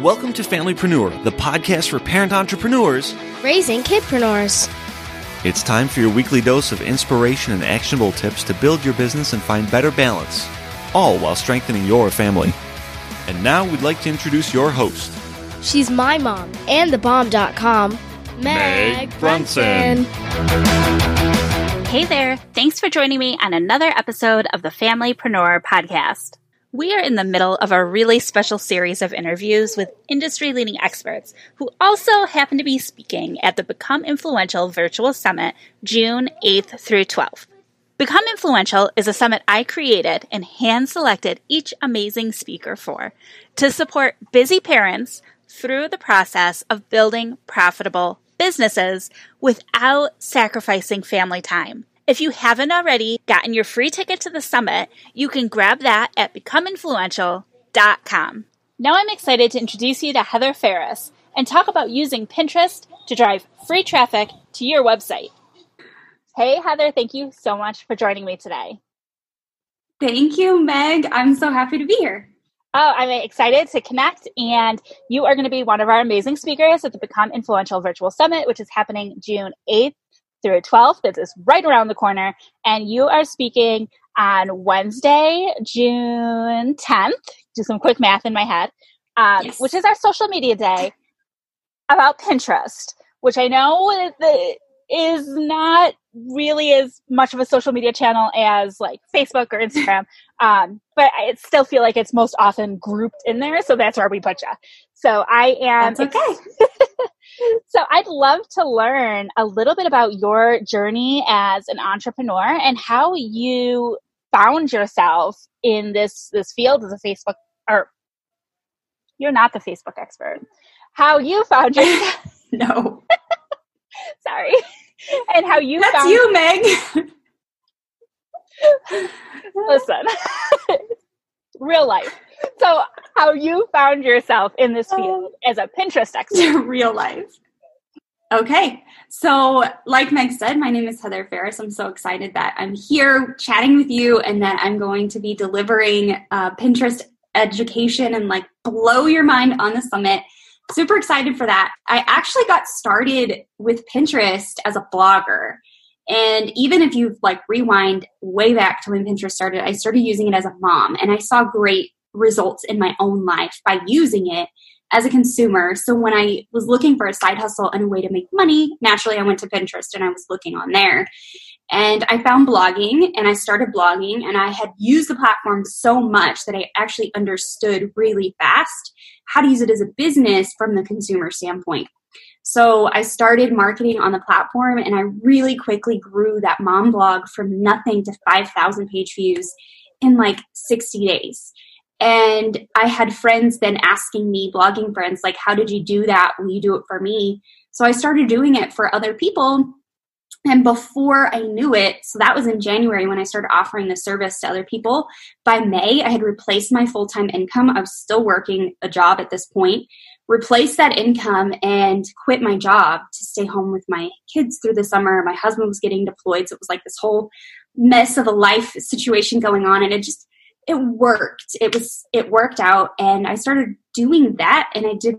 Welcome to Familypreneur, the podcast for parent entrepreneurs raising kidpreneurs. It's time for your weekly dose of inspiration and actionable tips to build your business and find better balance, all while strengthening your family. And now we'd like to introduce your host. She's my mom and thebomb.com, Meg, Meg Brunson. Hey there. Thanks for joining me on another episode of the Familypreneur podcast. We are in the middle of a really special series of interviews with industry leading experts who also happen to be speaking at the Become Influential Virtual Summit June 8th through 12th. Become Influential is a summit I created and hand selected each amazing speaker for to support busy parents through the process of building profitable businesses without sacrificing family time. If you haven't already gotten your free ticket to the summit, you can grab that at becomeinfluential.com. Now I'm excited to introduce you to Heather Ferris and talk about using Pinterest to drive free traffic to your website. Hey, Heather, thank you so much for joining me today. Thank you, Meg. I'm so happy to be here. Oh, I'm excited to connect, and you are going to be one of our amazing speakers at the Become Influential Virtual Summit, which is happening June 8th through 12th. This is right around the corner. And you are speaking on Wednesday, June 10th. Do some quick math in my head, um, yes. which is our social media day about Pinterest, which I know is not really as much of a social media channel as like Facebook or Instagram. Um, but I still feel like it's most often grouped in there. So that's where we put you. So I am. That's okay. so I'd love to learn a little bit about your journey as an entrepreneur and how you found yourself in this this field as a Facebook or you're not the Facebook expert. How you found yourself? no. Sorry. And how you That's found you, Meg. Listen. Real life. So how you found yourself in this field oh. as a Pinterest expert. Real life. Okay. So, like Meg said, my name is Heather Ferris. I'm so excited that I'm here chatting with you and that I'm going to be delivering uh, Pinterest education and like blow your mind on the summit. Super excited for that. I actually got started with Pinterest as a blogger. And even if you like rewind way back to when Pinterest started, I started using it as a mom and I saw great results in my own life by using it as a consumer. So when I was looking for a side hustle and a way to make money, naturally I went to Pinterest and I was looking on there. And I found blogging and I started blogging and I had used the platform so much that I actually understood really fast how to use it as a business from the consumer standpoint. So I started marketing on the platform and I really quickly grew that mom blog from nothing to 5,000 page views in like 60 days. And I had friends then asking me, blogging friends, like, how did you do that? Will you do it for me? So I started doing it for other people. And before I knew it, so that was in January when I started offering the service to other people. By May, I had replaced my full time income. I was still working a job at this point, replaced that income and quit my job to stay home with my kids through the summer. My husband was getting deployed. So it was like this whole mess of a life situation going on. And it just, it worked. It was it worked out and I started doing that and I did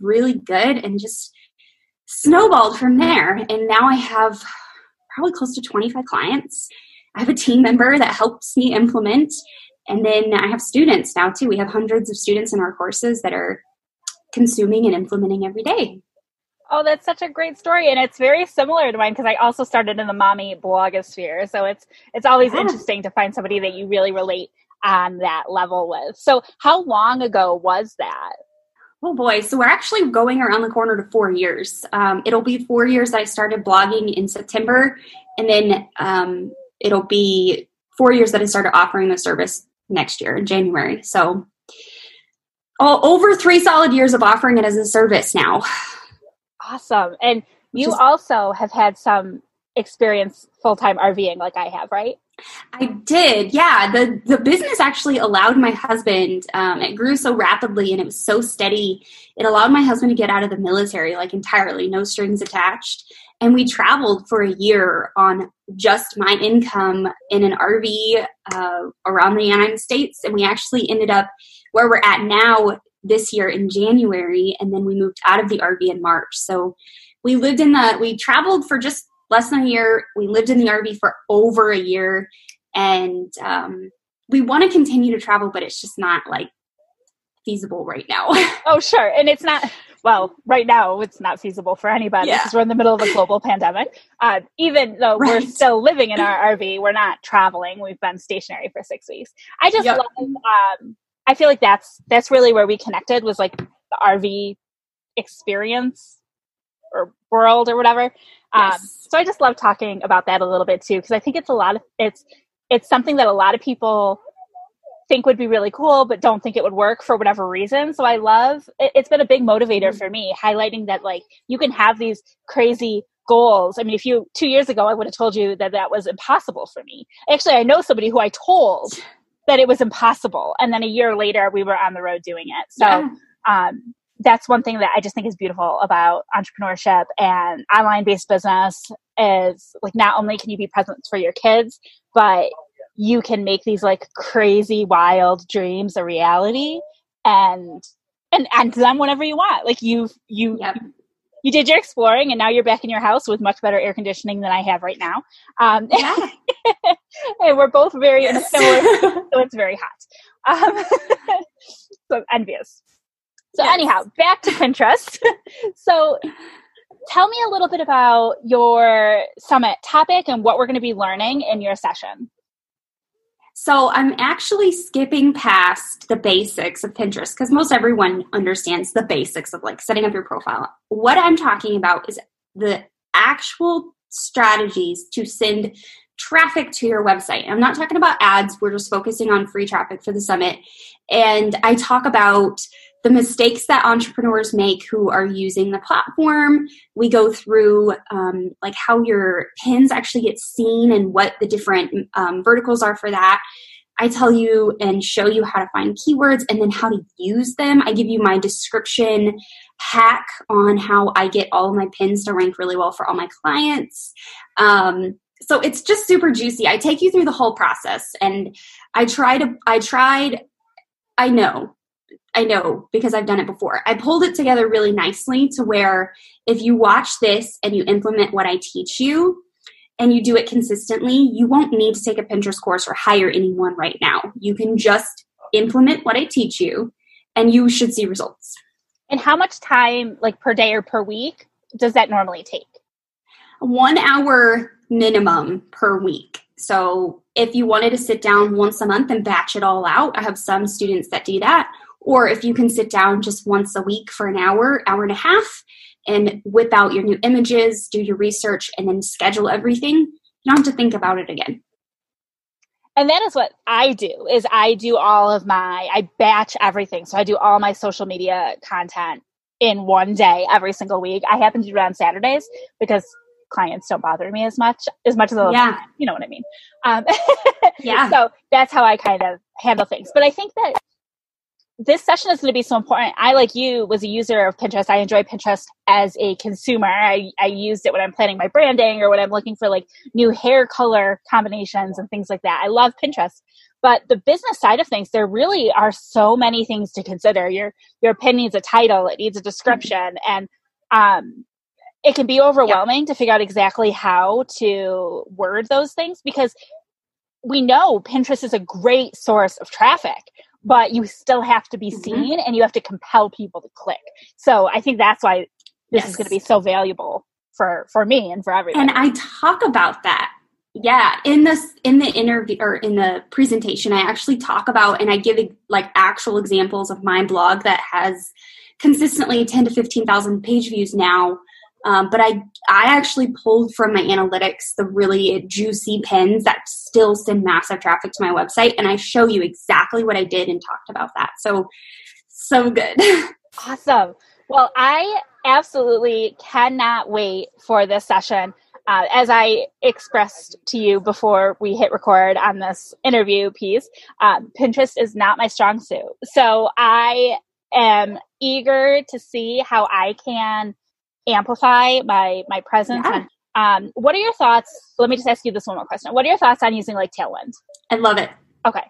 really good and just snowballed from there. And now I have probably close to 25 clients. I have a team member that helps me implement. And then I have students now too. We have hundreds of students in our courses that are consuming and implementing every day. Oh, that's such a great story, and it's very similar to mine because I also started in the mommy blogosphere. So it's it's always yeah. interesting to find somebody that you really relate on that level with. So, how long ago was that? Oh boy, so we're actually going around the corner to four years. Um, it'll be four years that I started blogging in September, and then um, it'll be four years that I started offering the service next year in January. So all, over three solid years of offering it as a service now. Awesome. And you Just, also have had some experience full time RVing like I have, right? I did, yeah. the The business actually allowed my husband. Um, it grew so rapidly and it was so steady. It allowed my husband to get out of the military, like entirely, no strings attached. And we traveled for a year on just my income in an RV uh, around the United States. And we actually ended up where we're at now this year in January, and then we moved out of the RV in March. So we lived in the we traveled for just less than a year. We lived in the RV for over a year, and um, we want to continue to travel, but it's just not like feasible right now. oh, sure, and it's not. Well, right now it's not feasible for anybody because yeah. we're in the middle of a global pandemic. Uh, even though right. we're still living in our RV, we're not traveling. We've been stationary for six weeks. I just yep. love. Um, I feel like that's that's really where we connected was like the RV experience or world or whatever. Um, yes. Um, so I just love talking about that a little bit too because I think it's a lot of it's it's something that a lot of people think would be really cool but don't think it would work for whatever reason so i love it, has been a big motivator mm-hmm. for me highlighting that like you can have these crazy goals i mean if you two years ago i would have told you that that was impossible for me actually i know somebody who i told that it was impossible and then a year later we were on the road doing it so yeah. um, that's one thing that I just think is beautiful about entrepreneurship and online based business is like not only can you be present for your kids, but you can make these like crazy wild dreams a reality and and and them whenever you want. Like you've you yep. you did your exploring and now you're back in your house with much better air conditioning than I have right now. Um, yeah. and we're both very yes. similar, so it's very hot. Um, so I'm envious. So yes. anyhow, back to Pinterest. so tell me a little bit about your summit topic and what we're going to be learning in your session. So I'm actually skipping past the basics of Pinterest because most everyone understands the basics of like setting up your profile. What I'm talking about is the actual strategies to send traffic to your website. I'm not talking about ads, we're just focusing on free traffic for the summit. And I talk about the mistakes that entrepreneurs make who are using the platform. We go through um, like how your pins actually get seen and what the different um, verticals are for that. I tell you and show you how to find keywords and then how to use them. I give you my description hack on how I get all of my pins to rank really well for all my clients. Um, so it's just super juicy. I take you through the whole process and I try to, I tried, I know I know because I've done it before. I pulled it together really nicely to where if you watch this and you implement what I teach you and you do it consistently, you won't need to take a Pinterest course or hire anyone right now. You can just implement what I teach you and you should see results. And how much time, like per day or per week, does that normally take? One hour minimum per week. So if you wanted to sit down once a month and batch it all out, I have some students that do that or if you can sit down just once a week for an hour, hour and a half, and whip out your new images, do your research, and then schedule everything, you don't have to think about it again. And that is what I do is I do all of my I batch everything. So I do all my social media content in one day every single week. I happen to do it on Saturdays because clients don't bother me as much as much as I yeah. you know what I mean. Um, yeah. So that's how I kind of handle things. But I think that this session is going to be so important. I, like you, was a user of Pinterest. I enjoy Pinterest as a consumer. I, I used it when I'm planning my branding or when I'm looking for like new hair color combinations and things like that. I love Pinterest. But the business side of things, there really are so many things to consider. Your your pin needs a title, it needs a description, and um, it can be overwhelming to figure out exactly how to word those things because we know Pinterest is a great source of traffic but you still have to be mm-hmm. seen and you have to compel people to click. So I think that's why this yes. is going to be so valuable for for me and for everyone. And I talk about that. Yeah, in this in the interview or in the presentation I actually talk about and I give like actual examples of my blog that has consistently 10 to 15,000 page views now um, but I I actually pulled from my analytics the really juicy pins that still send massive traffic to my website, and I show you exactly what I did and talked about that. So so good. Awesome. Well, I absolutely cannot wait for this session. Uh, as I expressed to you before we hit record on this interview piece, um, Pinterest is not my strong suit. So I am eager to see how I can amplify my my presence. Yeah. And um, what are your thoughts? Let me just ask you this one more question. What are your thoughts on using like Tailwind? I love it. Okay.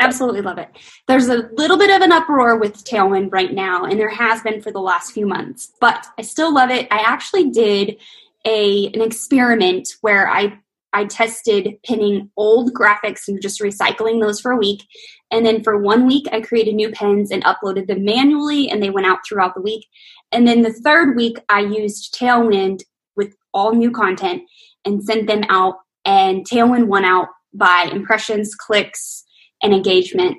Absolutely love it. There's a little bit of an uproar with Tailwind right now, and there has been for the last few months, but I still love it. I actually did a an experiment where I I tested pinning old graphics and just recycling those for a week. And then for one week, I created new pins and uploaded them manually, and they went out throughout the week. And then the third week, I used Tailwind with all new content and sent them out. And Tailwind won out by impressions, clicks, and engagement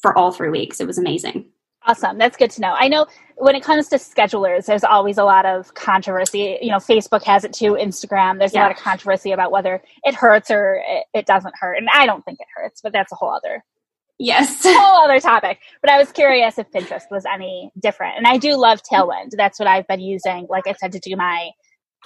for all three weeks. It was amazing. Awesome. That's good to know. I know when it comes to schedulers, there's always a lot of controversy. You know, Facebook has it too, Instagram. There's Yeah. a lot of controversy about whether it hurts or it, it doesn't hurt. And I don't think it hurts, but that's a whole other Yes. whole other topic. But I was curious if Pinterest was any different. And I do love Tailwind. That's what I've been using, like I said, to do my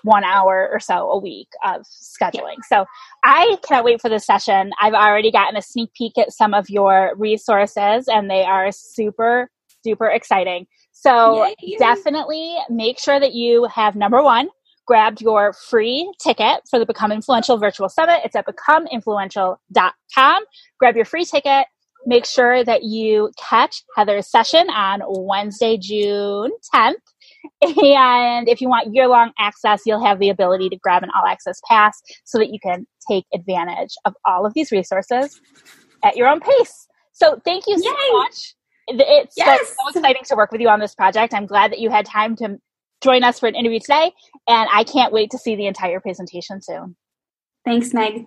one hour or so a week of scheduling. So I cannot wait for this session. I've already gotten a sneak peek at some of your resources and they are super, super exciting. So Yay. definitely make sure that you have number one, grabbed your free ticket for the Become Influential Virtual Summit. It's at becomeinfluential.com. Grab your free ticket. Make sure that you catch Heather's session on Wednesday, June 10th. And if you want year long access, you'll have the ability to grab an all access pass so that you can take advantage of all of these resources at your own pace. So thank you so Yay. much. It's so- Yes. so exciting to work with you on this project. I'm glad that you had time to join us for an interview today, and I can't wait to see the entire presentation soon. Thanks, Meg.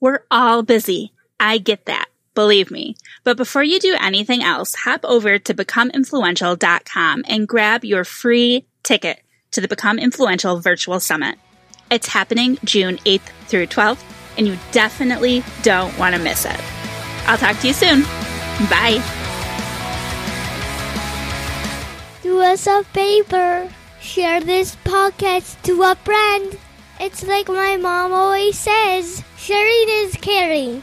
We're all busy. I get that. Believe me. But before you do anything else, hop over to becomeinfluential.com and grab your free ticket to the Become Influential Virtual Summit. It's happening June 8th through 12th, and you definitely don't want to miss it. I'll talk to you soon. Bye. Do us a favor. Share this podcast to a friend. It's like my mom always says sharing is caring.